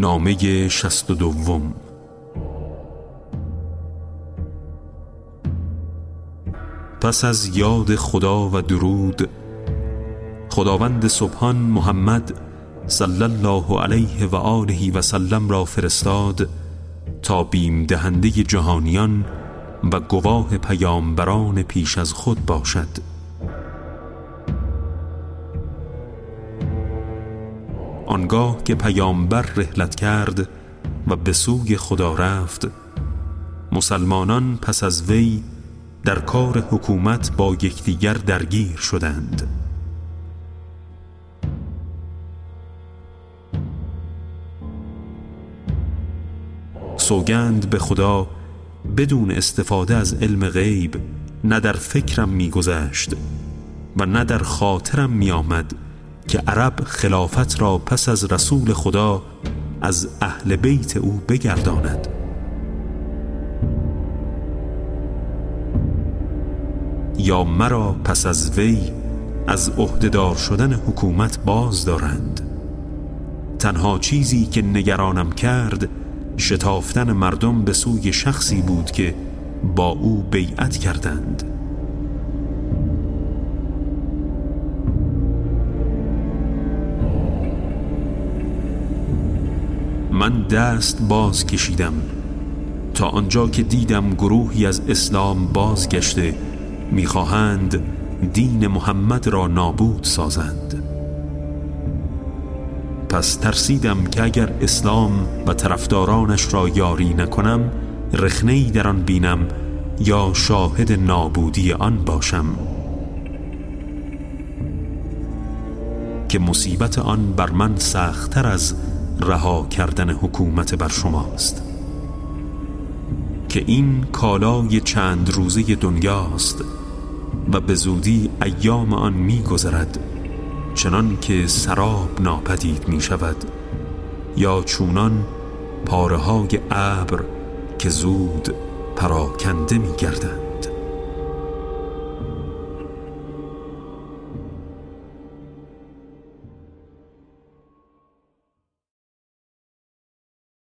نامه شست و دوم. پس از یاد خدا و درود خداوند سبحان محمد صلی الله علیه و آله و سلم را فرستاد تا بیم دهنده جهانیان و گواه پیامبران پیش از خود باشد. آنگاه که پیامبر رحلت کرد و به سوی خدا رفت. مسلمانان پس از وی در کار حکومت با یکدیگر درگیر شدند. سوگند به خدا بدون استفاده از علم غیب نه در فکرم میگذشت و نه در خاطرم میآمد. که عرب خلافت را پس از رسول خدا از اهل بیت او بگرداند. یا مرا پس از وی از عهدهدار شدن حکومت باز دارند. تنها چیزی که نگرانم کرد شتافتن مردم به سوی شخصی بود که با او بیعت کردند. من دست باز کشیدم تا آنجا که دیدم گروهی از اسلام بازگشته می‌خواهند دین محمد را نابود سازند. پس ترسیدم که اگر اسلام و طرفدارانش را یاری نکنم رخنهی در آن بینم یا شاهد نابودی آن باشم. که مصیبت آن بر من سختتر از رها کردن حکومت بر شماست. که این کالای چند روزه دنیاست و به زودی ایام آن می گذرد چنان که سراب ناپدید می شود یا چونان پاره های ابر که زود پراکنده می گردند